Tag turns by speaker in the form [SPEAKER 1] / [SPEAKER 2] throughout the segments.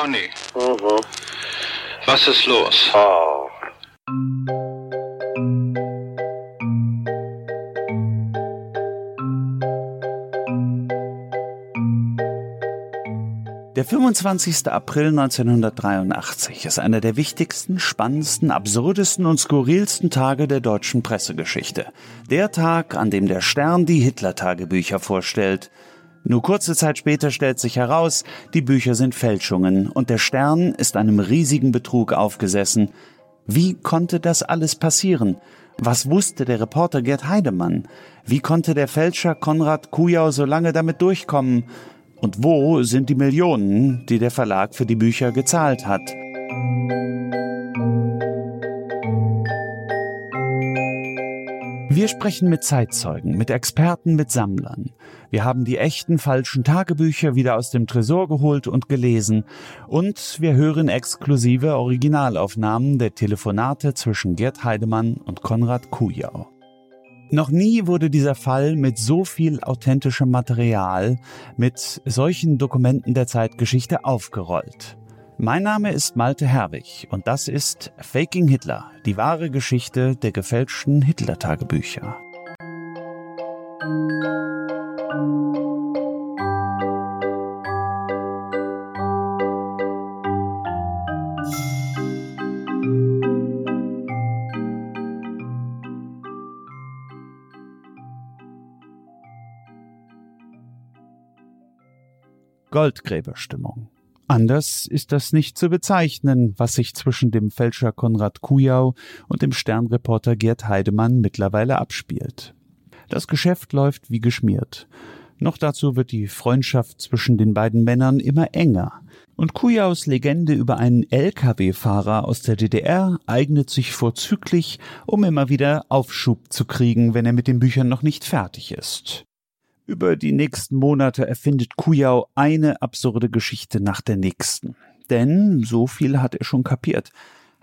[SPEAKER 1] Conny. Mhm. Was ist los?
[SPEAKER 2] Oh.
[SPEAKER 3] Der 25. April 1983 ist einer der wichtigsten, spannendsten, absurdesten und skurrilsten Tage der deutschen Pressegeschichte. Der Tag, an dem der Stern die Hitler-Tagebücher vorstellt. Nur kurze Zeit später stellt sich heraus, die Bücher sind Fälschungen und der Stern ist einem riesigen Betrug aufgesessen. Wie konnte das alles passieren? Was wusste der Reporter Gerd Heidemann? Wie konnte der Fälscher Konrad Kujau so lange damit durchkommen? Und wo sind die Millionen, die der Verlag für die Bücher gezahlt hat? Wir sprechen mit Zeitzeugen, mit Experten, mit Sammlern. Wir haben die echten falschen Tagebücher wieder aus dem Tresor geholt und gelesen. Und wir hören exklusive Originalaufnahmen der Telefonate zwischen Gerd Heidemann und Konrad Kujau. Noch nie wurde dieser Fall mit so viel authentischem Material, mit solchen Dokumenten der Zeitgeschichte aufgerollt. Mein Name ist Malte Herwig und das ist Faking Hitler, die wahre Geschichte der gefälschten Hitler-Tagebücher. Goldgräberstimmung. Anders ist das nicht zu bezeichnen, was sich zwischen dem Fälscher Konrad Kujau und dem Sternreporter Gerd Heidemann mittlerweile abspielt. Das Geschäft läuft wie geschmiert. Noch dazu wird die Freundschaft zwischen den beiden Männern immer enger. Und Kujaus Legende über einen Lkw-Fahrer aus der DDR eignet sich vorzüglich, um immer wieder Aufschub zu kriegen, wenn er mit den Büchern noch nicht fertig ist. Über die nächsten Monate erfindet Kujau eine absurde Geschichte nach der nächsten. Denn so viel hat er schon kapiert.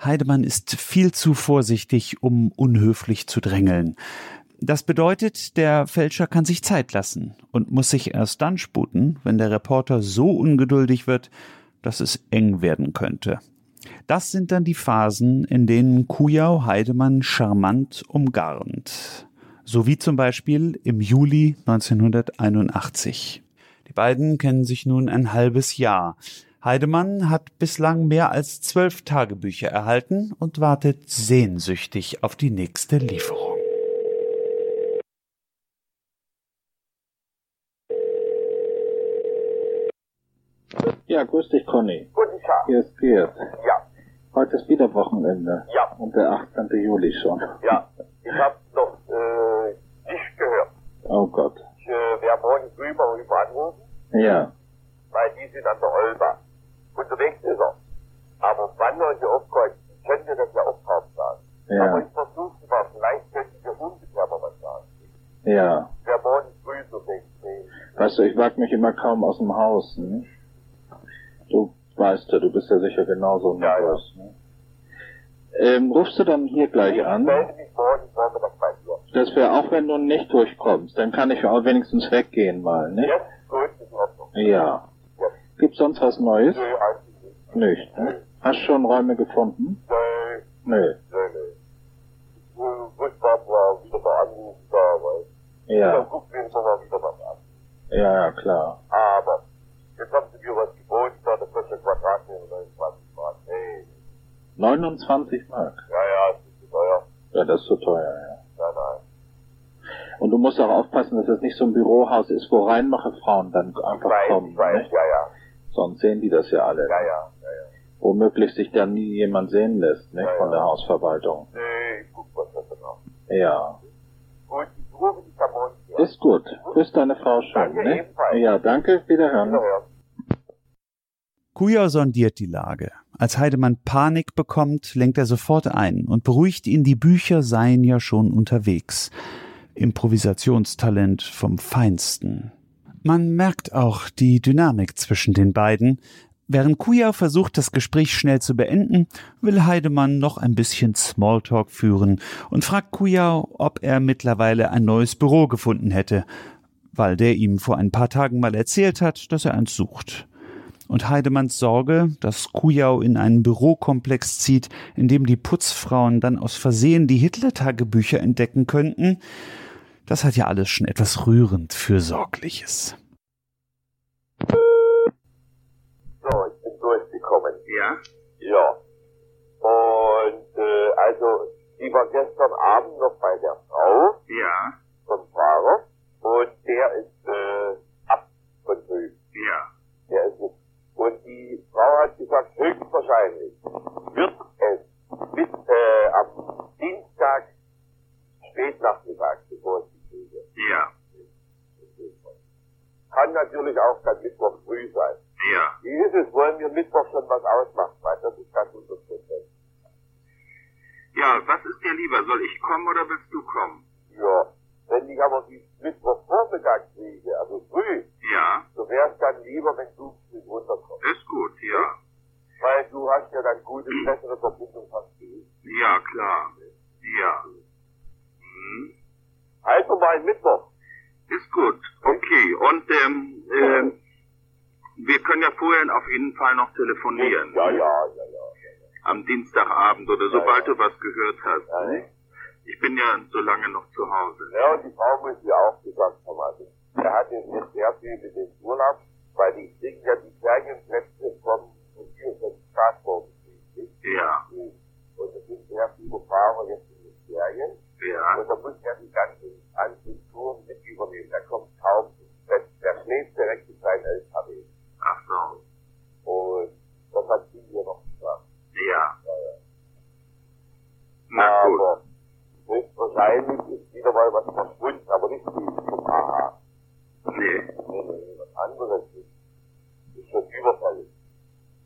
[SPEAKER 3] Heidemann ist viel zu vorsichtig, um unhöflich zu drängeln. Das bedeutet, der Fälscher kann sich Zeit lassen und muss sich erst dann sputen, wenn der Reporter so ungeduldig wird, dass es eng werden könnte. Das sind dann die Phasen, in denen Kujau Heidemann charmant umgarnt so wie zum Beispiel im Juli 1981. Die beiden kennen sich nun ein halbes Jahr. Heidemann hat bislang mehr als zwölf Tagebücher erhalten und wartet sehnsüchtig auf die nächste Lieferung.
[SPEAKER 4] Ja, grüß dich, Conny.
[SPEAKER 2] Guten Tag.
[SPEAKER 4] Hier ist Gerd.
[SPEAKER 2] Ja.
[SPEAKER 4] Heute ist wieder Wochenende.
[SPEAKER 2] Ja.
[SPEAKER 4] Und der 18. Juli schon.
[SPEAKER 2] Ja. Ich habe noch äh.
[SPEAKER 4] Oh Gott.
[SPEAKER 2] Ich äh, werde morgen früh mal rüber anrufen,
[SPEAKER 4] Ja.
[SPEAKER 2] weil die sind an der Olba. Unterwegs ist er. Aber wann er hier aufkommt, könnte das ja auch kaum sagen.
[SPEAKER 4] Ja.
[SPEAKER 2] Aber ich versuche mal, vielleicht könnte der ungefähr mal was sagen.
[SPEAKER 4] Ja.
[SPEAKER 2] Ich werde morgen früh so denken.
[SPEAKER 4] Weißt du, ich wag mich immer kaum aus dem Haus. Ne? Du weißt ja, du bist ja sicher genauso
[SPEAKER 2] Ja, ja.
[SPEAKER 4] nervös. Ne? Ähm, rufst du dann hier gleich
[SPEAKER 2] Ich
[SPEAKER 4] an?
[SPEAKER 2] melde mich morgen dir.
[SPEAKER 4] Das wäre auch, wenn du nicht durchkommst. Dann kann ich auch wenigstens weggehen mal, ne?
[SPEAKER 2] Jetzt gut, ist in Ordnung.
[SPEAKER 4] Ja.
[SPEAKER 2] Ja.
[SPEAKER 4] Gibt's sonst was Neues?
[SPEAKER 2] Nö, eigentlich nicht.
[SPEAKER 4] Nicht, ne? Hast schon Räume gefunden?
[SPEAKER 2] Nö,
[SPEAKER 4] Nö.
[SPEAKER 2] nö, nö. Ich muss mal wieder mal anrufen, da, weil dann
[SPEAKER 4] Ja.
[SPEAKER 2] gucken wir uns mal wieder was an.
[SPEAKER 4] Ja, ja, klar.
[SPEAKER 2] Aber jetzt haben sie mir was geboten, da das kostet Quadratmeter 29 Mark. Hey,
[SPEAKER 4] 29 Mark.
[SPEAKER 2] ja, ja, das ist zu teuer.
[SPEAKER 4] Ja, das ist zu teuer, ja. Und du musst auch aufpassen, dass es nicht so ein Bürohaus ist, wo rein noch Frauen dann einfach
[SPEAKER 2] weiß,
[SPEAKER 4] kommen.
[SPEAKER 2] ich weiß,
[SPEAKER 4] ne?
[SPEAKER 2] ja, ja.
[SPEAKER 4] Sonst sehen die das ja alle.
[SPEAKER 2] Ja, ja, ja, ja.
[SPEAKER 4] Womöglich sich dann nie jemand sehen lässt, ne?
[SPEAKER 2] Ja,
[SPEAKER 4] Von
[SPEAKER 2] ja.
[SPEAKER 4] der Hausverwaltung.
[SPEAKER 2] Nee, ich guck was das genau.
[SPEAKER 4] Ja.
[SPEAKER 2] Gut, ich rufe dich am Morgen hier.
[SPEAKER 4] Ist gut. Grüß deine Frau schön,
[SPEAKER 2] Danke
[SPEAKER 4] ne?
[SPEAKER 2] ebenfalls.
[SPEAKER 4] Ja, danke. Wiederhören.
[SPEAKER 2] Wiederhören.
[SPEAKER 3] Kujau sondiert die Lage. Als Heidemann Panik bekommt, lenkt er sofort ein und beruhigt ihn, die Bücher seien ja schon unterwegs. Improvisationstalent vom Feinsten. Man merkt auch die Dynamik zwischen den beiden. Während Kujau versucht, das Gespräch schnell zu beenden, will Heidemann noch ein bisschen Smalltalk führen und fragt Kujau, ob er mittlerweile ein neues Büro gefunden hätte, weil der ihm vor ein paar Tagen mal erzählt hat, dass er eins sucht. und Heidemanns Sorge, dass Kujau in einen Bürokomplex zieht, in dem die Putzfrauen dann aus Versehen die Hitler-Tagebücher entdecken könnten, das hat ja alles schon etwas rührend Fürsorgliches.
[SPEAKER 2] So, ich bin durchgekommen.
[SPEAKER 5] Ja?
[SPEAKER 2] Ja. Und äh, also, die war gestern Abend noch bei der Frau
[SPEAKER 5] Ja.
[SPEAKER 2] vom Fahrer und der ist äh, ab von drüben.
[SPEAKER 5] Ja.
[SPEAKER 2] Der ist nicht. Und die Frau hat gesagt, höchstwahrscheinlich wird es bis äh, am Dienstag spätnachmittag, bevor ich kriege.
[SPEAKER 5] Ja.
[SPEAKER 2] Kann natürlich auch dann Mittwoch früh sein.
[SPEAKER 5] Ja.
[SPEAKER 2] Wie ist es, wollen wir Mittwoch schon was ausmachen? Weil das ist ganz unterschiedlich.
[SPEAKER 5] Ja, was ist dir lieber? Soll ich kommen oder willst du kommen?
[SPEAKER 2] Ja, wenn ich aber die Mittwochvormittag kriege, also früh,
[SPEAKER 5] Ja.
[SPEAKER 2] so wäre es dann lieber, wenn du mit runterkommst.
[SPEAKER 5] Ist gut, ja.
[SPEAKER 2] Weil du hast ja dann gute, bessere Verbindung ich.
[SPEAKER 5] Ja, klar. Ja. Hm.
[SPEAKER 2] Also mal Mittwoch.
[SPEAKER 5] Ist gut. Okay. Und ähm, ähm, wir können ja vorher auf jeden Fall noch telefonieren.
[SPEAKER 2] Ja, ja, ja, ja.
[SPEAKER 5] Am Dienstagabend oder sobald
[SPEAKER 2] ja.
[SPEAKER 5] du was gehört hast.
[SPEAKER 2] Ja?
[SPEAKER 5] Ich bin ja so lange noch zu Hause.
[SPEAKER 2] Ja, und die Frau muss ja auch gesagt haben, also, er hat jetzt nicht sehr viel mit dem Urlaub, weil die kriegen ja die Ferienplätze vom Staatsfonds.
[SPEAKER 5] Ja.
[SPEAKER 2] Und es sind sehr viele Fahrer jetzt in den Ferien.
[SPEAKER 5] Ja.
[SPEAKER 2] Und da muss er die ganzen Anzugtouren mit übernehmen. Da kommt kaum, der, der schläft direkt in seinen LKW.
[SPEAKER 5] Ach so.
[SPEAKER 2] Und das hat sie mir noch gesagt.
[SPEAKER 5] Ja.
[SPEAKER 2] Ja, ja.
[SPEAKER 5] Na gut.
[SPEAKER 2] Aber höchstwahrscheinlich ist wieder mal was verschwunden, aber nicht vom Aha.
[SPEAKER 5] Nee.
[SPEAKER 2] Nee, nee, was anderes ist, ist schon überfällig.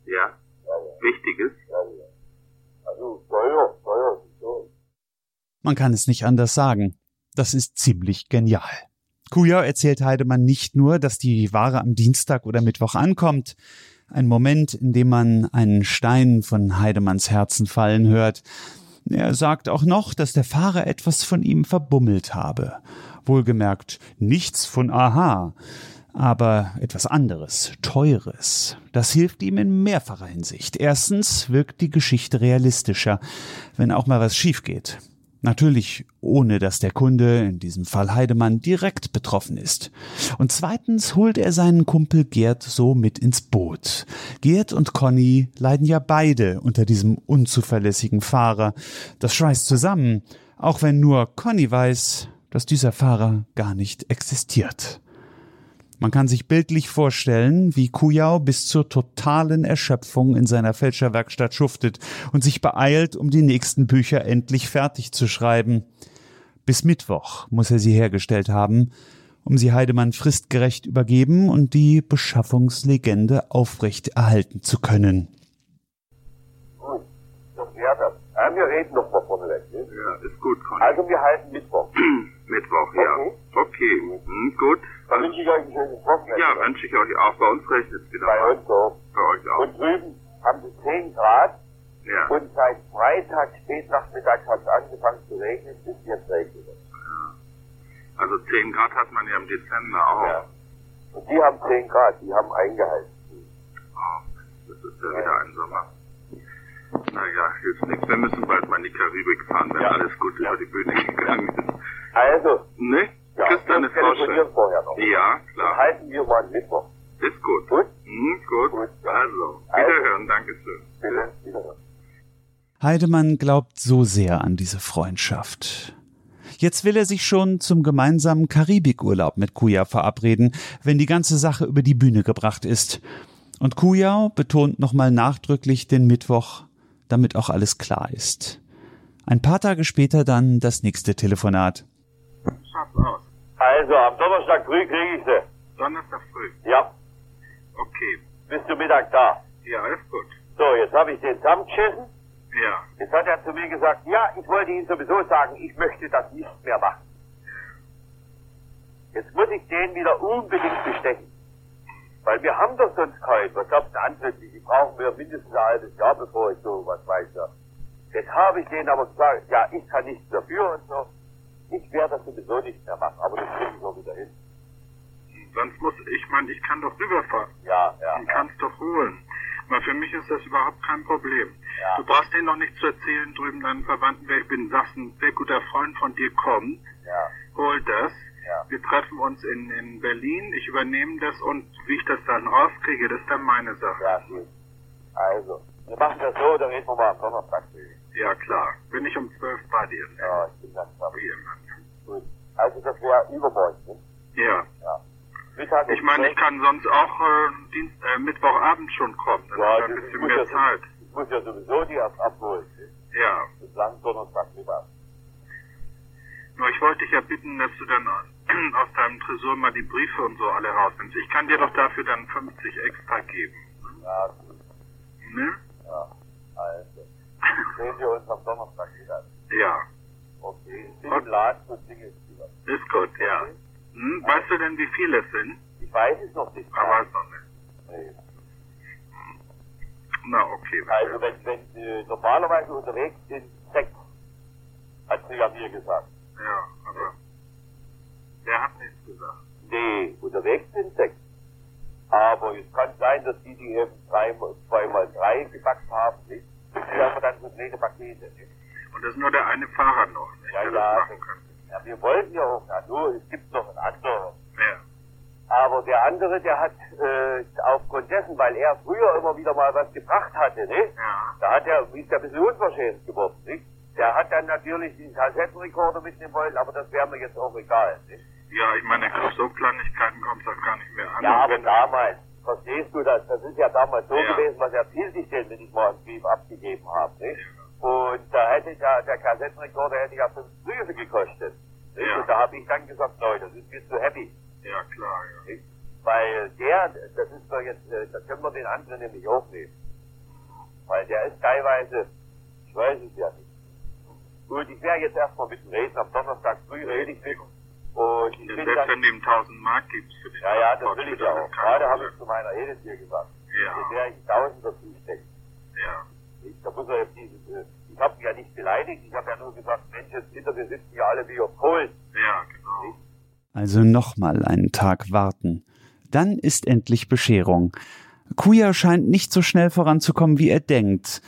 [SPEAKER 5] Ja.
[SPEAKER 2] Ja, ja,
[SPEAKER 5] Wichtiges.
[SPEAKER 2] ja, ja. Also Steuer, Steuer ist schon.
[SPEAKER 3] Man kann es nicht anders sagen. Das ist ziemlich genial. Kujau erzählt Heidemann nicht nur, dass die Ware am Dienstag oder Mittwoch ankommt, ein Moment, in dem man einen Stein von Heidemanns Herzen fallen hört. Er sagt auch noch, dass der Fahrer etwas von ihm verbummelt habe. Wohlgemerkt nichts von Aha, aber etwas anderes, teures. Das hilft ihm in mehrfacher Hinsicht. Erstens wirkt die Geschichte realistischer, wenn auch mal was schief geht. Natürlich ohne dass der Kunde, in diesem Fall Heidemann, direkt betroffen ist. Und zweitens holt er seinen Kumpel Gerd so mit ins Boot. Gerd und Conny leiden ja beide unter diesem unzuverlässigen Fahrer. Das schweißt zusammen, auch wenn nur Conny weiß, dass dieser Fahrer gar nicht existiert. Man kann sich bildlich vorstellen, wie Kujau bis zur totalen Erschöpfung in seiner Fälscherwerkstatt schuftet und sich beeilt, um die nächsten Bücher endlich fertig zu schreiben. Bis Mittwoch muss er sie hergestellt haben, um sie Heidemann fristgerecht übergeben und die Beschaffungslegende aufrecht erhalten zu können.
[SPEAKER 2] Gut, das wäre das. Ja, wir reden noch mal vorneweg. Ne?
[SPEAKER 5] Ja, ist gut, Conny.
[SPEAKER 2] Also wir halten Mittwoch.
[SPEAKER 5] Mittwoch, ja.
[SPEAKER 2] Okay.
[SPEAKER 5] Okay. Hm, gut.
[SPEAKER 2] Dann wünsche ich euch ein schönes Wochenende.
[SPEAKER 5] Ja, wünsche ich euch auch. Bei uns regnet es wieder.
[SPEAKER 2] Bei uns so.
[SPEAKER 5] Bei euch auch.
[SPEAKER 2] Und drüben haben sie 10 Grad
[SPEAKER 5] Ja.
[SPEAKER 2] und seit Freitag spätnachmittags hat es angefangen zu regnen, bis jetzt regnet es.
[SPEAKER 5] Also 10 Grad hat man ja im Dezember auch.
[SPEAKER 2] Ja. Und die haben 10 Grad, die haben eingeheizt.
[SPEAKER 5] Oh, das ist ja wieder ein Sommer. Naja, hilft nichts. Wir müssen bald mal in die Karibik fahren, wenn
[SPEAKER 2] Ja.
[SPEAKER 5] alles gut über die Bühne gegangen ist.
[SPEAKER 2] Also,
[SPEAKER 5] Ne?
[SPEAKER 2] Ja, wir
[SPEAKER 5] Frau
[SPEAKER 2] telefonieren
[SPEAKER 5] schön.
[SPEAKER 2] vorher noch.
[SPEAKER 5] Ja,
[SPEAKER 2] Dann
[SPEAKER 5] klar.
[SPEAKER 2] halten wir mal Mittwoch.
[SPEAKER 5] Ist gut.
[SPEAKER 2] Gut?
[SPEAKER 5] Hm, gut.
[SPEAKER 2] Gut, ja.
[SPEAKER 5] Also,
[SPEAKER 2] Also.
[SPEAKER 5] wiederhören. Dankeschön.
[SPEAKER 2] Bitte, wiederhören.
[SPEAKER 3] Heidemann glaubt so sehr an diese Freundschaft. Jetzt will er sich schon zum gemeinsamen Karibikurlaub mit Kujau verabreden, wenn die ganze Sache über die Bühne gebracht ist. Und Kujau betont nochmal nachdrücklich den Mittwoch, damit auch alles klar ist. Ein paar Tage später dann das nächste Telefonat.
[SPEAKER 5] Schaff's aus.
[SPEAKER 2] Also, am Donnerstag früh kriege ich sie.
[SPEAKER 5] Donnerstag früh.
[SPEAKER 2] Ja,
[SPEAKER 5] Okay.
[SPEAKER 2] bis zum Mittag da.
[SPEAKER 5] Ja, ist gut.
[SPEAKER 2] So, jetzt habe ich den zusammengeschissen.
[SPEAKER 5] Ja.
[SPEAKER 2] Jetzt hat er zu mir gesagt, ja, ich wollte Ihnen sowieso sagen, ich möchte das nicht mehr machen. Jetzt muss ich den wieder unbedingt bestechen. Weil wir haben doch sonst keinen. Was gab's denn ansätzlich? Die brauchen wir mindestens ein halbes Jahr, bevor ich so was weiß. Ja. Jetzt habe ich denen aber gesagt, ja, ich kann nichts dafür und so. Ich werde das sowieso nicht mehr machen, aber das kriege ich noch wieder hin.
[SPEAKER 6] Sonst muss, ich meine, ich kann doch rüberfahren.
[SPEAKER 2] Ja, ja.
[SPEAKER 6] Und kann es doch holen. Aber für mich ist das überhaupt kein Problem.
[SPEAKER 2] Ja.
[SPEAKER 6] Du brauchst denen noch nicht zu erzählen drüben deinen Verwandten, wer ich bin. Sagst, ein sehr guter Freund von dir kommt,
[SPEAKER 2] Ja,
[SPEAKER 6] hol das.
[SPEAKER 2] Ja.
[SPEAKER 6] Wir treffen uns in, in Berlin, ich übernehme das und wie ich das dann rauskriege, das ist dann meine Sache.
[SPEAKER 2] ja, gut. Also, wir machen das so, dann reden wir mal am Donnerstag.
[SPEAKER 6] Ja, klar. Bin ich um zwölf bei dir. Ne?
[SPEAKER 2] Ja, ich bin ganz
[SPEAKER 6] immer.
[SPEAKER 2] Gut. Also, das wäre übermorgen, ne?
[SPEAKER 6] Ja.
[SPEAKER 2] Ja. Mittag
[SPEAKER 6] Ich meine, ich
[SPEAKER 2] 12.
[SPEAKER 6] kann sonst auch äh, Dienst, äh, Mittwochabend schon kommen. Dann
[SPEAKER 2] Ja,
[SPEAKER 6] ein bisschen mehr
[SPEAKER 2] ja,
[SPEAKER 6] Zeit.
[SPEAKER 2] Ich muss ja sowieso die erst abholen. ne?
[SPEAKER 6] Ja.
[SPEAKER 2] Bislang Donnerstag Mittag.
[SPEAKER 6] Nur ich wollte dich ja bitten, dass du dann aus deinem Tresor mal die Briefe und so alle rausnimmst. Ich kann dir doch dafür dann 50 extra geben.
[SPEAKER 2] Ja, gut.
[SPEAKER 6] Ne?
[SPEAKER 2] Ja, also. Sehen wir uns am Donnerstag wieder.
[SPEAKER 6] Ja.
[SPEAKER 2] Okay, ich bin im Laden und wieder.
[SPEAKER 6] Ist gut, ja. Hm? Weißt du denn, wie viele es sind?
[SPEAKER 2] Ich weiß es noch nicht.
[SPEAKER 6] Aber weiß noch nicht.
[SPEAKER 2] Nee.
[SPEAKER 6] Na, okay.
[SPEAKER 2] Also, wenn, wenn äh, normalerweise unterwegs sind, sechs. Hat sie ja mir gesagt.
[SPEAKER 6] Ja, aber der hat nichts gesagt.
[SPEAKER 2] Nee, unterwegs sind sechs. Aber es kann sein, dass die, die eben drei, zweimal drei gepackt haben, nicht? Wir dann kleine Pakete, nicht?
[SPEAKER 6] Und das ist nur der eine Fahrer noch, nicht,
[SPEAKER 2] Ja,
[SPEAKER 6] der
[SPEAKER 2] ja.
[SPEAKER 6] das machen könnte.
[SPEAKER 2] Ja, wir wollten ja auch, ja, nur, es gibt noch einen anderen.
[SPEAKER 6] Ja.
[SPEAKER 2] Aber der andere, der hat äh, aufgrund dessen, weil er früher immer wieder mal was gebracht hatte, ne?
[SPEAKER 6] Ja.
[SPEAKER 2] Da hat er, ist er ein bisschen unverschämt geworden, nicht? Der hat dann natürlich den Kassettenrekorder mitnehmen wollen, aber das wäre mir jetzt auch egal, nicht?
[SPEAKER 6] Ja, ich meine, auf so Kleinigkeiten kommt es auch gar nicht mehr an.
[SPEAKER 2] Ja, aber damals, verstehst du das? Das ist ja damals so
[SPEAKER 6] Ja.
[SPEAKER 2] gewesen, was erzählt ich denn, wenn ich mal einen Brief abgegeben habe, nicht? Und da hätte ich ja, der Kassettenrekorder hätte ja fünf Briefe gekostet.
[SPEAKER 6] Ja.
[SPEAKER 2] Und da habe ich dann gesagt, Leute, das ist mir zu happy.
[SPEAKER 6] Ja, klar, ja.
[SPEAKER 2] Nicht? Weil der, das ist doch jetzt, äh, da können wir den anderen nämlich aufnehmen. Weil der ist teilweise, ich weiß es ja nicht. Gut, ich werde jetzt erstmal mit dem reden, am Donnerstag früh rede ich mit. Und ich bin
[SPEAKER 6] selbst
[SPEAKER 2] dann,
[SPEAKER 6] wenn du ihm 1000 Mark gibst für den
[SPEAKER 2] ja, ja, das will ich ja auch. Gerade habe ich zu meiner Edith hier gesagt.
[SPEAKER 6] Ja.
[SPEAKER 2] Der ich tausend dazu stecke.
[SPEAKER 6] Ja.
[SPEAKER 2] Ich, da muss er jetzt dieses, äh, ich habe ihn ja nicht beleidigt, ich habe ja nur gesagt, Mensch, jetzt hinter mir sitzen ja alle wie auf Kohlen.
[SPEAKER 6] Ja, genau.
[SPEAKER 3] Also nochmal einen Tag warten. Dann ist endlich Bescherung. Kuya scheint nicht so schnell voranzukommen, wie er denkt.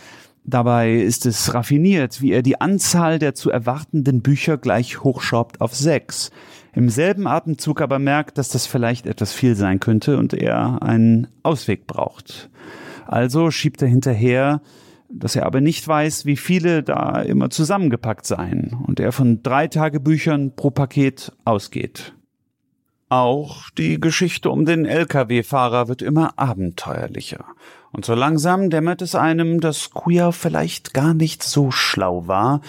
[SPEAKER 3] Dabei ist es raffiniert, wie er die Anzahl der zu erwartenden Bücher gleich hochschraubt auf sechs. Im selben Atemzug aber merkt, dass das vielleicht etwas viel sein könnte und er einen Ausweg braucht. Also schiebt er hinterher, dass er aber nicht weiß, wie viele da immer zusammengepackt seien und er von drei Tagebüchern pro Paket ausgeht. Auch die Geschichte um den Lkw-Fahrer wird immer abenteuerlicher. Und so langsam dämmert es einem, dass Kuya vielleicht gar nicht so schlau war,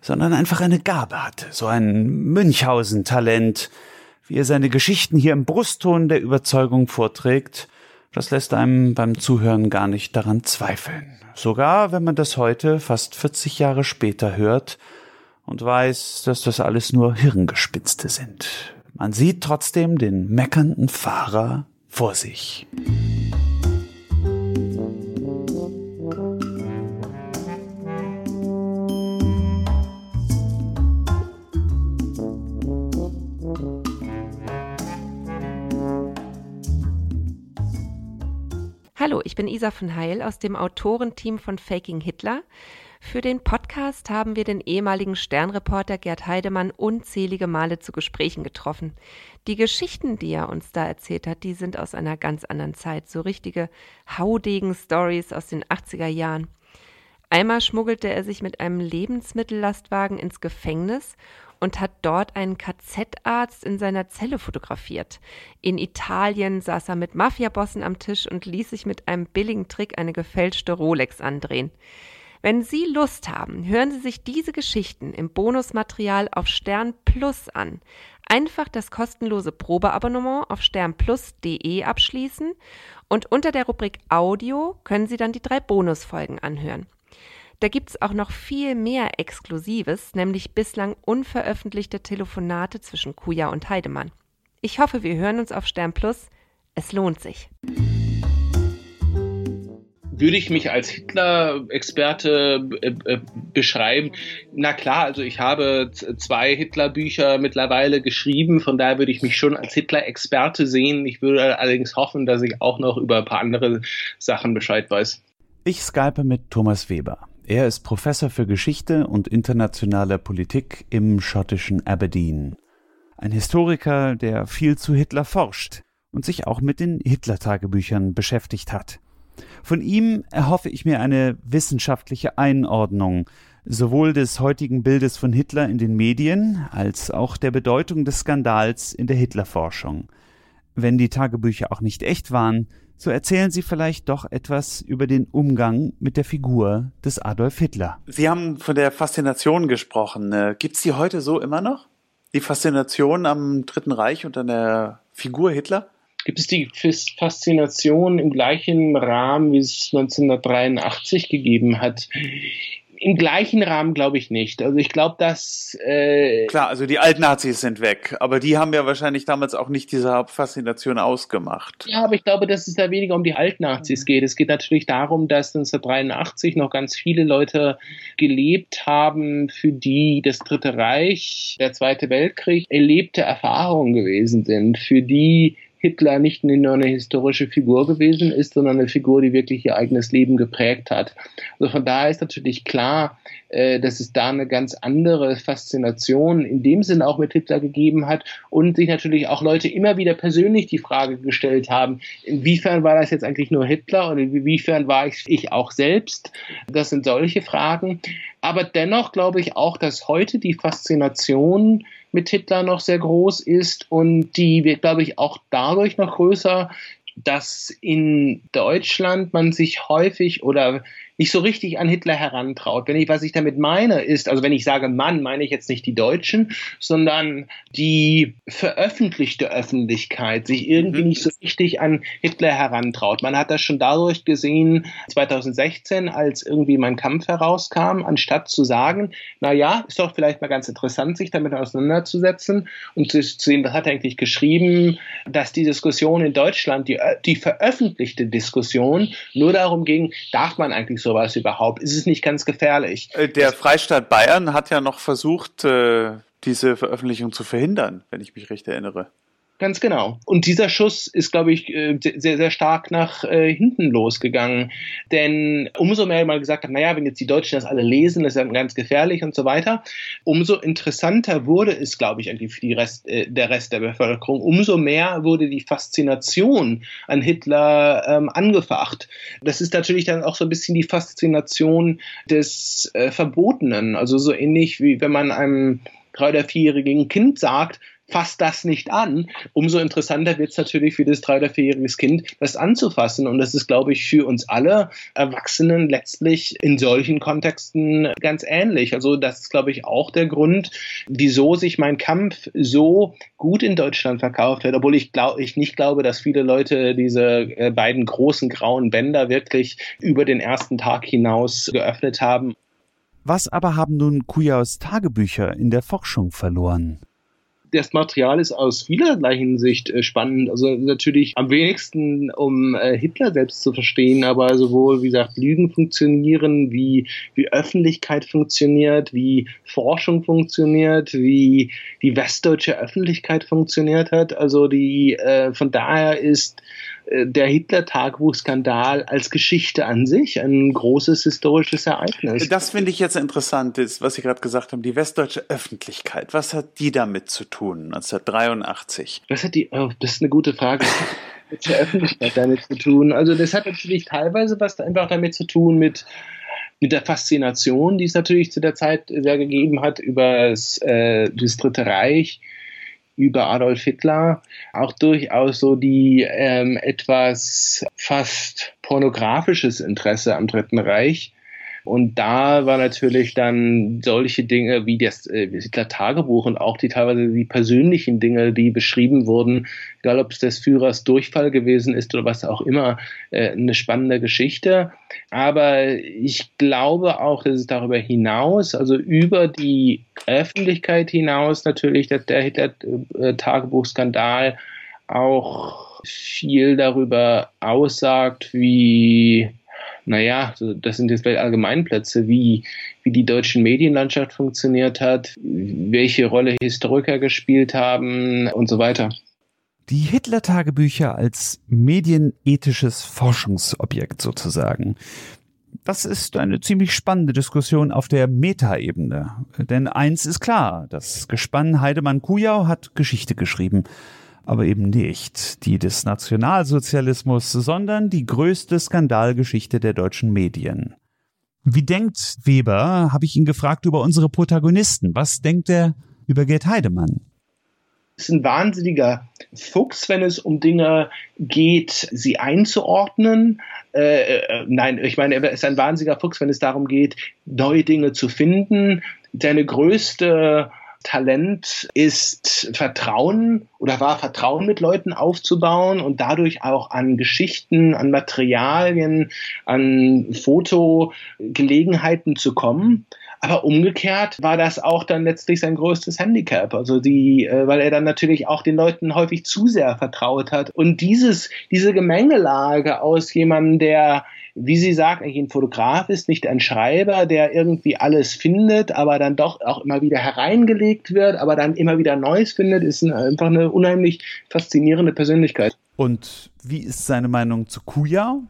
[SPEAKER 3] sondern einfach eine Gabe hatte, so ein Münchhausen-Talent. Wie er seine Geschichten hier im Brustton der Überzeugung vorträgt, das lässt einem beim Zuhören gar nicht daran zweifeln. Sogar wenn man das heute, fast 40 Jahre später, hört und weiß, dass das alles nur Hirngespinste sind. Man sieht trotzdem den meckernden Fahrer vor sich.
[SPEAKER 7] Hallo, ich bin Isa von Heil aus dem Autorenteam von Faking Hitler. Für den Podcast haben wir den ehemaligen Sternreporter Gerd Heidemann unzählige Male zu Gesprächen getroffen. Die Geschichten, die er uns da erzählt hat, die sind aus einer ganz anderen Zeit, so richtige Haudegen-Stories aus den 80er Jahren. Einmal schmuggelte er sich mit einem Lebensmittellastwagen ins Gefängnis und hat dort einen KZ-Arzt in seiner Zelle fotografiert. In Italien saß er mit Mafiabossen am Tisch und ließ sich mit einem billigen Trick eine gefälschte Rolex andrehen. Wenn Sie Lust haben, hören Sie sich diese Geschichten im Bonusmaterial auf Stern Plus an. Einfach das kostenlose Probeabonnement auf sternplus.de abschließen und unter der Rubrik Audio können Sie dann die drei Bonusfolgen anhören. Da gibt's auch noch viel mehr Exklusives, nämlich bislang unveröffentlichte Telefonate zwischen Kuja und Heidemann. Ich hoffe, wir hören uns auf Stern Plus. Es lohnt sich.
[SPEAKER 8] würde ich mich als Hitler-Experte äh, äh, beschreiben? Na klar, also ich habe zwei Hitler-Bücher mittlerweile geschrieben, von daher würde ich mich schon als Hitler-Experte sehen. Ich würde allerdings hoffen, dass ich auch noch über ein paar andere Sachen Bescheid weiß.
[SPEAKER 3] Ich skype mit Thomas Weber. Er ist Professor für Geschichte und internationale Politik im schottischen Aberdeen. Ein Historiker, der viel zu Hitler forscht und sich auch mit den Hitler-Tagebüchern beschäftigt hat. Von ihm erhoffe ich mir eine wissenschaftliche Einordnung sowohl des heutigen Bildes von Hitler in den Medien als auch der Bedeutung des Skandals in der Hitlerforschung. Wenn die Tagebücher auch nicht echt waren, so erzählen Sie vielleicht doch etwas über den Umgang mit der Figur des Adolf Hitler.
[SPEAKER 9] Sie haben von der Faszination gesprochen. Äh, Gibt es die heute so immer noch? Die Faszination am Dritten Reich und an der Figur Hitler?
[SPEAKER 8] gibt es die Faszination im gleichen Rahmen, wie es 1983 gegeben hat im gleichen Rahmen glaube ich nicht. Also ich glaube, dass
[SPEAKER 9] äh klar, also die alten Nazis sind weg, aber die haben ja wahrscheinlich damals auch nicht diese Hauptfaszination ausgemacht.
[SPEAKER 8] Ja, aber ich glaube, dass es da weniger um die alten Nazis geht. Es geht natürlich darum, dass 1983 noch ganz viele Leute gelebt haben, für die das Dritte Reich, der Zweite Weltkrieg erlebte Erfahrungen gewesen sind, für die Hitler nicht nur eine historische Figur gewesen ist, sondern eine Figur, die wirklich ihr eigenes Leben geprägt hat. Also von daher ist natürlich klar, äh, dass es da eine ganz andere Faszination in dem Sinn auch mit Hitler gegeben hat und sich natürlich auch Leute immer wieder persönlich die Frage gestellt haben, inwiefern war das jetzt eigentlich nur Hitler und inwiefern war ich, ich auch selbst? Das sind solche Fragen. Aber dennoch glaube ich auch, dass heute die Faszination mit Hitler noch sehr groß ist und die wird, glaube ich, auch dadurch noch größer, dass in Deutschland man sich häufig oder nicht so richtig an Hitler herantraut. Wenn ich, was ich damit meine, ist, also wenn ich sage Mann, meine ich jetzt nicht die Deutschen, sondern die veröffentlichte Öffentlichkeit sich irgendwie mhm. nicht so richtig an Hitler herantraut. Man hat das schon dadurch gesehen, 2016, als irgendwie mein Kampf herauskam, anstatt zu sagen, na ja, ist doch vielleicht mal ganz interessant, sich damit auseinanderzusetzen und zu sehen, was hat er eigentlich geschrieben, dass die Diskussion in Deutschland, die, die veröffentlichte Diskussion, nur darum ging, darf man eigentlich so sowas überhaupt? Ist es nicht ganz gefährlich?
[SPEAKER 9] Äh, der Freistaat Bayern hat ja noch versucht, äh, diese Veröffentlichung zu verhindern, wenn ich mich recht erinnere.
[SPEAKER 8] Ganz genau. Und dieser Schuss ist, glaube ich, äh, sehr, sehr stark nach äh, hinten losgegangen. Denn umso mehr man gesagt hat, naja, wenn jetzt die Deutschen das alle lesen, das ist dann ganz gefährlich und so weiter, umso interessanter wurde es, glaube ich, eigentlich für die Rest, äh, der Rest der Bevölkerung. Umso mehr wurde die Faszination an Hitler ähm, angefacht. Das ist natürlich dann auch so ein bisschen die Faszination des äh, Verbotenen. Also so ähnlich wie wenn man einem drei- oder vierjährigen Kind sagt, fasst das nicht an, umso interessanter wird es natürlich für das drei- oder vierjähriges Kind, das anzufassen. Und das ist, glaube ich, für uns alle Erwachsenen letztlich in solchen Kontexten ganz ähnlich. Also das ist, glaube ich, auch der Grund, wieso sich mein Kampf so gut in Deutschland verkauft hat, obwohl ich, glaub, ich nicht glaube, dass viele Leute diese äh, beiden großen grauen Bänder wirklich über den ersten Tag hinaus geöffnet haben.
[SPEAKER 3] Was aber haben nun Kujaus Tagebücher in der Forschung verloren?
[SPEAKER 8] Das Material ist aus vielerlei Hinsicht äh, spannend. Also natürlich am wenigsten, um äh, Hitler selbst zu verstehen, aber sowohl, wie gesagt, Lügen funktionieren, wie, wie Öffentlichkeit funktioniert, wie Forschung funktioniert, wie die westdeutsche Öffentlichkeit funktioniert hat. Also die, äh, von daher ist der Hitler-Tagebuchskandal als Geschichte an sich ein großes historisches Ereignis.
[SPEAKER 9] Das finde ich jetzt interessant, ist, was Sie gerade gesagt haben, die westdeutsche Öffentlichkeit. Was hat die damit zu tun, 1983?
[SPEAKER 8] Was hat die, oh, das ist eine gute Frage. mit der Öffentlichkeit damit zu tun? Also das hat natürlich teilweise was einfach damit zu tun mit mit der Faszination, die es natürlich zu der Zeit sehr gegeben hat über das, äh, das Dritte Reich, über Adolf Hitler auch durchaus so die ähm, etwas fast pornografisches Interesse am Dritten Reich und da war natürlich dann solche Dinge wie das äh, Hitler-Tagebuch und auch die teilweise die persönlichen Dinge, die beschrieben wurden, egal ob es des Führers Durchfall gewesen ist oder was auch immer, äh, eine spannende Geschichte. Aber ich glaube auch, dass es darüber hinaus, also über die Öffentlichkeit hinaus natürlich, dass der Hitler-Tagebuchskandal auch viel darüber aussagt, wie naja, das sind jetzt vielleicht Allgemeinplätze, wie, wie die deutsche Medienlandschaft funktioniert hat, welche Rolle Historiker gespielt haben und so weiter.
[SPEAKER 3] Die Hitler-Tagebücher als medienethisches Forschungsobjekt sozusagen. Das ist eine ziemlich spannende Diskussion auf der Metaebene. Denn eins ist klar, das Gespann Heidemann-Kujau hat Geschichte geschrieben aber eben nicht die des Nationalsozialismus, sondern die größte Skandalgeschichte der deutschen Medien. Wie denkt Weber, habe ich ihn gefragt über unsere Protagonisten. Was denkt er über Gerd Heidemann?
[SPEAKER 8] ist ein wahnsinniger Fuchs, wenn es um Dinge geht, sie einzuordnen. Äh, äh, nein, ich meine, er ist ein wahnsinniger Fuchs, wenn es darum geht, neue Dinge zu finden. Seine größte Talent ist Vertrauen oder war Vertrauen mit Leuten aufzubauen und dadurch auch an Geschichten, an Materialien, an Fotogelegenheiten zu kommen. Aber umgekehrt war das auch dann letztlich sein größtes Handicap. Also die, äh, weil er dann natürlich auch den Leuten häufig zu sehr vertraut hat. Und dieses, diese Gemengelage aus jemandem, der wie sie sagt, eigentlich ein Fotograf ist, nicht ein Schreiber, der irgendwie alles findet, aber dann doch auch immer wieder hereingelegt wird, aber dann immer wieder Neues findet, ist einfach eine unheimlich faszinierende Persönlichkeit.
[SPEAKER 3] Und wie ist seine Meinung zu Kuja?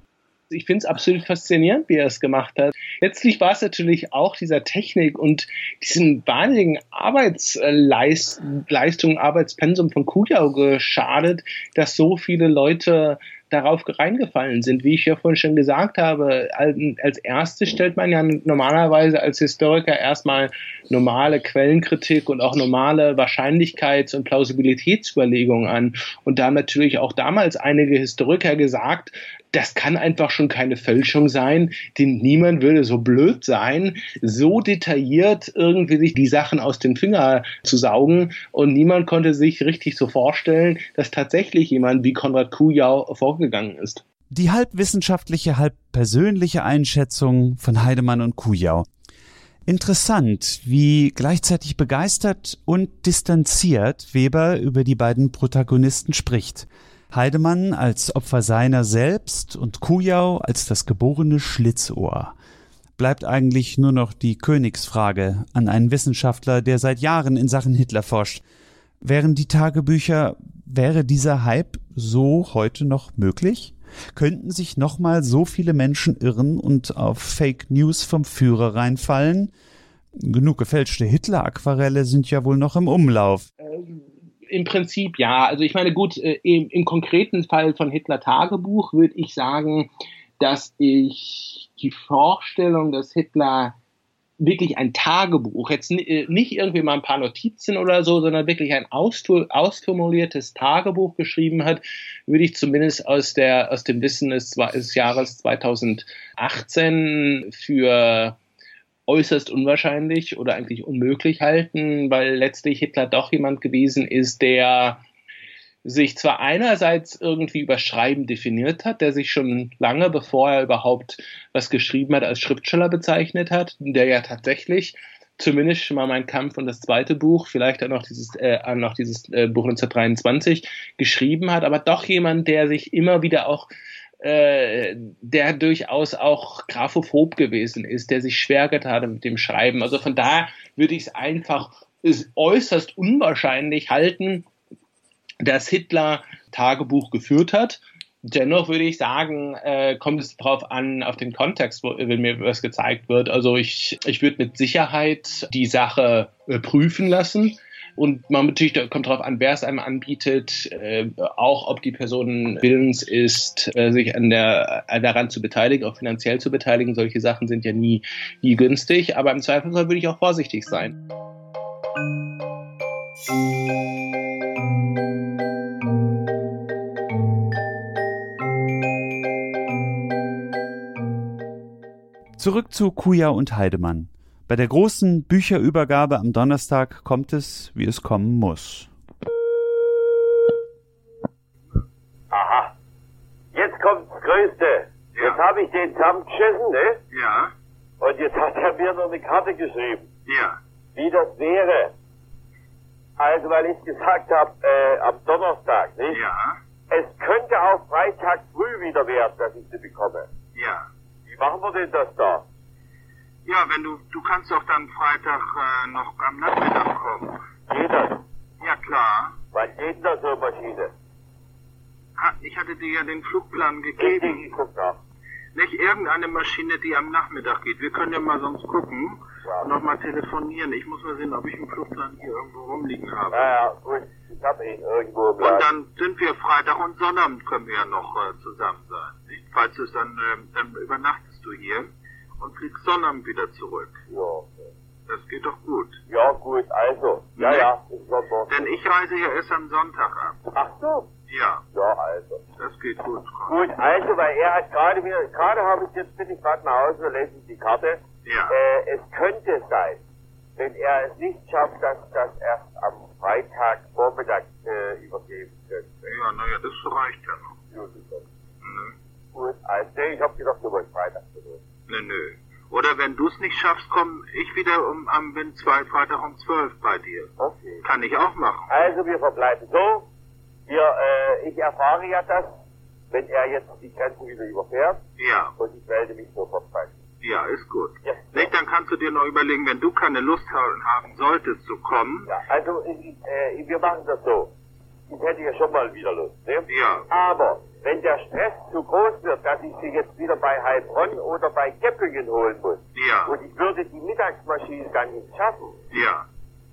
[SPEAKER 8] Ich finde es absolut faszinierend, wie er es gemacht hat. Letztlich war es natürlich auch dieser Technik und diesen wahnsinnigen Arbeitsleistung, Arbeitspensum von Kujau geschadet, dass so viele Leute darauf reingefallen sind. Wie ich ja vorhin schon gesagt habe, als erstes stellt man ja normalerweise als Historiker erstmal normale Quellenkritik und auch normale Wahrscheinlichkeits- und Plausibilitätsüberlegungen an. Und da haben natürlich auch damals einige Historiker gesagt, das kann einfach schon keine Fälschung sein, denn niemand würde so blöd sein, so detailliert irgendwie sich die Sachen aus den Finger zu saugen und niemand konnte sich richtig so vorstellen, dass tatsächlich jemand wie Konrad Kujau vorgegangen ist.
[SPEAKER 3] Die halb wissenschaftliche, halb persönliche Einschätzung von Heidemann und Kujau. Interessant, wie gleichzeitig begeistert und distanziert Weber über die beiden Protagonisten spricht. Heidemann als Opfer seiner selbst und Kujau als das geborene Schlitzohr. Bleibt eigentlich nur noch die Königsfrage an einen Wissenschaftler, der seit Jahren in Sachen Hitler forscht. Wären die Tagebücher, wäre dieser Hype so heute noch möglich? Könnten sich nochmal so viele Menschen irren und auf Fake News vom Führer reinfallen? Genug gefälschte Hitler-Aquarelle sind ja wohl noch im Umlauf.
[SPEAKER 8] Ähm im Prinzip ja. Also ich meine, gut, äh, im, im konkreten Fall von Hitler Tagebuch würde ich sagen, dass ich die Vorstellung, dass Hitler wirklich ein Tagebuch, jetzt äh, nicht irgendwie mal ein paar Notizen oder so, sondern wirklich ein ausformuliertes Tagebuch geschrieben hat, würde ich zumindest aus der, aus dem Wissen des, des Jahres 2018 für äußerst unwahrscheinlich oder eigentlich unmöglich halten, weil letztlich Hitler doch jemand gewesen ist, der sich zwar einerseits irgendwie über Schreiben definiert hat, der sich schon lange, bevor er überhaupt was geschrieben hat, als Schriftsteller bezeichnet hat, der ja tatsächlich zumindest schon mal mein Kampf und das zweite Buch, vielleicht auch noch dieses, äh, noch dieses äh, Buch 1923 geschrieben hat, aber doch jemand, der sich immer wieder auch äh, der durchaus auch graphophob gewesen ist, der sich schwer getan hat mit dem Schreiben. Also von daher würde ich es einfach äußerst unwahrscheinlich halten, dass Hitler Tagebuch geführt hat. Dennoch würde ich sagen, äh, kommt es darauf an, auf den Kontext, wo, wenn mir was gezeigt wird. Also ich, ich würde mit Sicherheit die Sache äh, prüfen lassen und man natürlich kommt darauf an, wer es einem anbietet, äh, auch ob die Person willens ist, äh, sich an der, äh, daran zu beteiligen, auch finanziell zu beteiligen. Solche Sachen sind ja nie, nie günstig, aber im Zweifelsfall würde ich auch vorsichtig sein.
[SPEAKER 3] Zurück zu Kuja und Heidemann. Bei der großen Bücherübergabe am Donnerstag kommt es, wie es kommen muss.
[SPEAKER 2] Aha. Jetzt kommt das Größte. Ja. Jetzt habe ich den zusammengeschissen, ne?
[SPEAKER 5] Ja.
[SPEAKER 2] Und jetzt hat er mir noch eine Karte geschrieben.
[SPEAKER 5] Ja.
[SPEAKER 2] Wie das wäre. Also, weil ich gesagt habe, äh, am Donnerstag, nicht?
[SPEAKER 5] Ja.
[SPEAKER 2] Es könnte auch Freitag früh wieder werden, dass ich sie bekomme.
[SPEAKER 5] Ja.
[SPEAKER 2] machen wir denn das da?
[SPEAKER 5] Ja, wenn du, du kannst doch dann Freitag äh, noch am Nachmittag kommen.
[SPEAKER 2] Geht das?
[SPEAKER 5] Ja, klar.
[SPEAKER 2] Wann geht denn da so Maschine?
[SPEAKER 5] Ha, ich hatte dir ja den Flugplan gegeben.
[SPEAKER 2] ich guck nach.
[SPEAKER 5] Nicht irgendeine Maschine, die am Nachmittag geht. Wir können ja mal sonst gucken
[SPEAKER 2] Ja.
[SPEAKER 5] nochmal telefonieren. Ich muss mal sehen, ob ich einen Flugplan hier irgendwo rumliegen habe.
[SPEAKER 2] Naja, gut, ich hab ihn irgendwo im
[SPEAKER 5] Und dann sind wir Freitag und Sonnabend können wir ja noch äh, zusammen sein. Nicht? Falls es dann, ähm, dann übernachtest du hier und fliegst Sonnabend wieder zurück.
[SPEAKER 2] Ja.
[SPEAKER 5] Das geht doch gut.
[SPEAKER 2] ja, gut, also. Ja,
[SPEAKER 5] Nee.
[SPEAKER 2] ja, dort.
[SPEAKER 5] Denn ich reise ja erst am Sonntag ab.
[SPEAKER 2] Ach so.
[SPEAKER 5] Ja,
[SPEAKER 2] Ja, also.
[SPEAKER 5] das geht gut.
[SPEAKER 2] Gut, also, weil er hat gerade wieder, gerade habe ich jetzt, bin ich gerade nach Hause, lese ich die Karte.
[SPEAKER 5] Ja.
[SPEAKER 2] Äh, es könnte sein, wenn er es nicht schafft, dass das erst am Freitag Vormittag äh, übergeben könnte.
[SPEAKER 5] Ja, naja, das reicht ja noch.
[SPEAKER 2] Gut,
[SPEAKER 5] Nö,
[SPEAKER 2] Gut, also, ich habe gedacht, du wolltest Freitag zu tun.
[SPEAKER 5] Nö. nö. Oder wenn du es nicht schaffst, komme ich wieder um, am bin zwei Freitag um zwölf bei dir.
[SPEAKER 2] Okay.
[SPEAKER 5] Kann ich auch machen.
[SPEAKER 2] Also, wir verbleiben so. Wir, äh, ich erfahre ja das, wenn er jetzt die Grenze wieder überfährt
[SPEAKER 5] Ja,
[SPEAKER 2] und ich melde mich sofort bei
[SPEAKER 5] ja, ist gut.
[SPEAKER 2] Ja.
[SPEAKER 5] Nicht, dann kannst du dir noch überlegen, wenn du keine Lust haben haben solltest zu kommen.
[SPEAKER 2] Ja, also ich, äh, wir machen das so. Ich hätte ja schon mal wieder Lust, ne?
[SPEAKER 5] Ja.
[SPEAKER 2] Aber wenn der Stress zu groß wird, dass ich sie jetzt wieder bei Heilbronn oder bei Geppingen holen muss
[SPEAKER 5] Ja,
[SPEAKER 2] und ich würde die Mittagsmaschine dann nicht schaffen,
[SPEAKER 5] ja,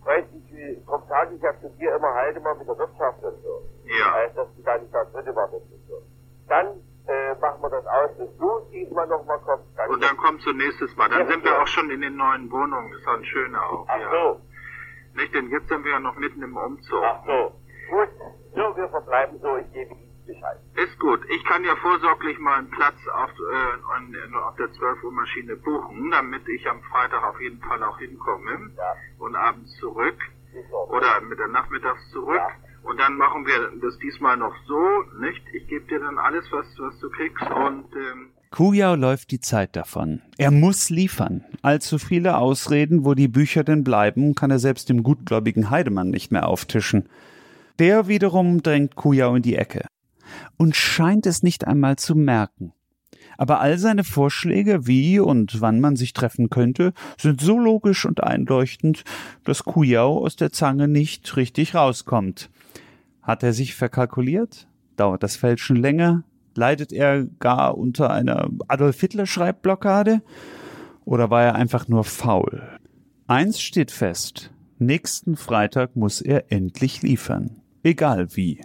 [SPEAKER 2] weißt du, darum sage ich ja zu dir immer, halte mal mit der Wirtschaft und so.
[SPEAKER 5] ja.
[SPEAKER 2] Heißt, dass du da nicht da drin wartest und so. Dann äh, machen wir das aus, dass du diesmal nochmal kommst. Dann
[SPEAKER 5] Und dann kommst du nächstes Mal. Dann
[SPEAKER 2] Ja,
[SPEAKER 5] sind wir
[SPEAKER 2] ja.
[SPEAKER 5] auch schon in den neuen Wohnungen. Ist ein schöner auch.
[SPEAKER 2] Ach
[SPEAKER 5] ja.
[SPEAKER 2] so,
[SPEAKER 5] Nicht, denn jetzt sind wir ja noch mitten im Umzug.
[SPEAKER 2] ach so. Gut, so, wir verbleiben so, ich gebe Bescheid.
[SPEAKER 5] Ist gut. Ich kann ja vorsorglich mal einen Platz auf, äh, an, auf der 12 Uhr Maschine buchen, damit ich am Freitag auf jeden Fall auch hinkomme
[SPEAKER 2] Ja,
[SPEAKER 5] und abends zurück oder mit der Nachmittags zurück.
[SPEAKER 2] Ja.
[SPEAKER 5] Und dann machen wir das diesmal noch so, nicht? Ich gebe dir dann alles, was, was du kriegst und ähm,
[SPEAKER 3] Kujau läuft die Zeit davon. Er muss liefern. Allzu viele Ausreden, wo die Bücher denn bleiben, kann er selbst dem gutgläubigen Heidemann nicht mehr auftischen. Der wiederum drängt Kujau in die Ecke und scheint es nicht einmal zu merken. Aber all seine Vorschläge, wie und wann man sich treffen könnte, sind so logisch und einleuchtend, dass Kujau aus der Zange nicht richtig rauskommt. Hat er sich verkalkuliert? Dauert das Fälschen länger? Leidet er gar unter einer Adolf Hitler Schreibblockade? Oder war er einfach nur faul? Eins steht fest. Nächsten Freitag muss er endlich liefern. Egal wie.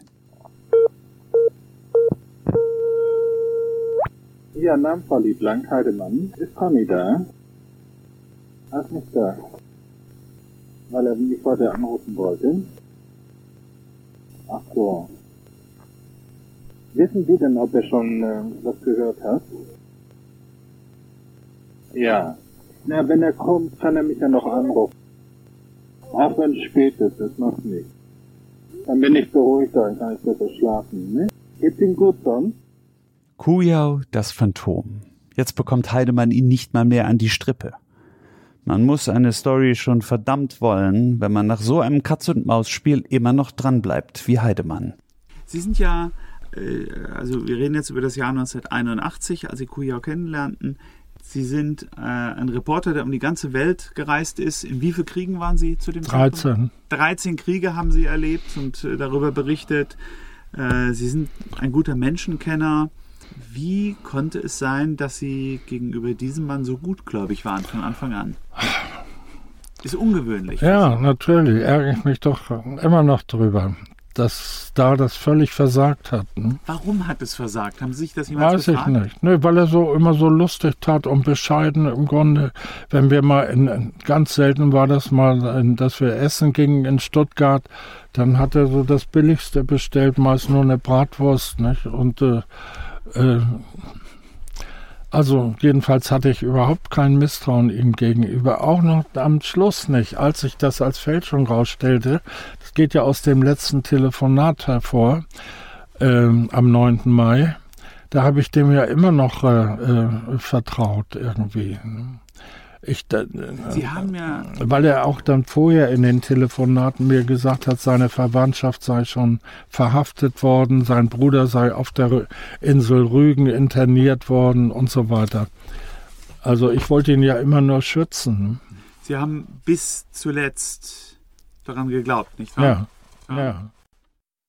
[SPEAKER 4] Ja, Namfali Blank Heidemann. Ist Conny da? Er ist nicht da. Weil er mich heute anrufen wollte. Ach so. Wissen Sie denn, ob er schon äh, was gehört hat? Ja. Na, wenn er kommt, kann er mich ja noch anrufen. Auch wenn es spät ist, das macht nichts. Dann bin ich beruhigter, dann kann ich besser schlafen, ne? Geht's ihm gut sonst?
[SPEAKER 3] Kujau, das Phantom. Jetzt bekommt Heidemann ihn nicht mal mehr an die Strippe. Man muss eine Story schon verdammt wollen, wenn man nach so einem Katz-und-Maus-Spiel immer noch dranbleibt, wie Heidemann. Sie sind ja, äh, also wir reden jetzt über das Jahr 1981, als Sie Kujau kennenlernten. Sie sind äh, ein Reporter, der um die ganze Welt gereist ist. In wie vielen Kriegen waren Sie zu dem Zeitpunkt?
[SPEAKER 10] 13.
[SPEAKER 3] 13 Kriege haben Sie erlebt und äh, darüber berichtet. Äh, Sie sind ein guter Menschenkenner. Wie konnte es sein, dass Sie gegenüber diesem Mann so gutgläubig waren von Anfang an? Ist ungewöhnlich.
[SPEAKER 10] Ja, natürlich. Ärgere ich mich doch immer noch drüber, dass da das völlig versagt hat. Ne?
[SPEAKER 3] Warum hat es versagt? Haben Sie sich das jemals
[SPEAKER 10] Weiß ich
[SPEAKER 3] gefragt?
[SPEAKER 10] nicht. Nö, weil er so immer so lustig tat und bescheiden im Grunde. Wenn wir mal in, ganz selten war das mal, dass wir essen gingen in Stuttgart, dann hat er so das Billigste bestellt, meist nur eine Bratwurst, nicht? Und äh, äh, also jedenfalls hatte ich überhaupt kein Misstrauen ihm gegenüber, auch noch am Schluss nicht, als ich das als Fälschung rausstellte. Das geht ja aus dem letzten Telefonat hervor, ähm, am 9. Mai. Da habe ich dem ja immer noch äh, äh, vertraut irgendwie. Ich, da,
[SPEAKER 3] Sie haben ja
[SPEAKER 10] weil er auch dann vorher in den Telefonaten mir gesagt hat, seine Verwandtschaft sei schon verhaftet worden, sein Bruder sei auf der Insel Rügen interniert worden und so weiter. Also ich wollte ihn ja immer nur schützen. Ne?
[SPEAKER 9] Sie haben bis zuletzt daran geglaubt, nicht
[SPEAKER 10] wahr? Ja. ja.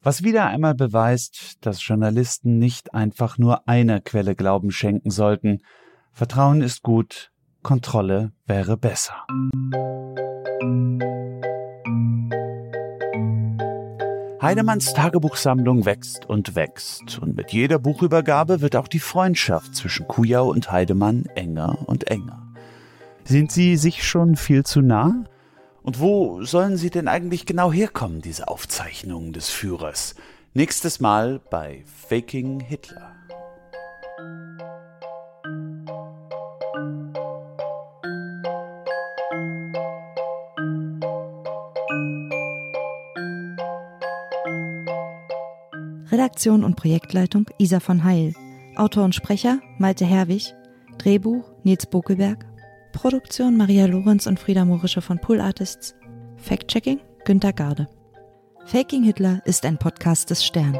[SPEAKER 3] Was wieder einmal beweist, dass Journalisten nicht einfach nur einer Quelle Glauben schenken sollten. Vertrauen ist gut, Kontrolle wäre besser. Heidemanns Tagebuchsammlung wächst und wächst und mit jeder Buchübergabe wird auch die Freundschaft zwischen Kujau und Heidemann enger und enger. Sind sie sich schon viel zu nah? Und wo sollen sie denn eigentlich genau herkommen, diese Aufzeichnungen des Führers? Nächstes Mal bei Faking Hitler.
[SPEAKER 11] Redaktion und Projektleitung Isa von Heil. Autor und Sprecher Malte Herwig. Drehbuch Nils Bokelberg. Produktion Maria Lorenz und Frieda Morische von Pool Artists. Fact-Checking Günter Garde. Faking Hitler ist ein Podcast des Stern.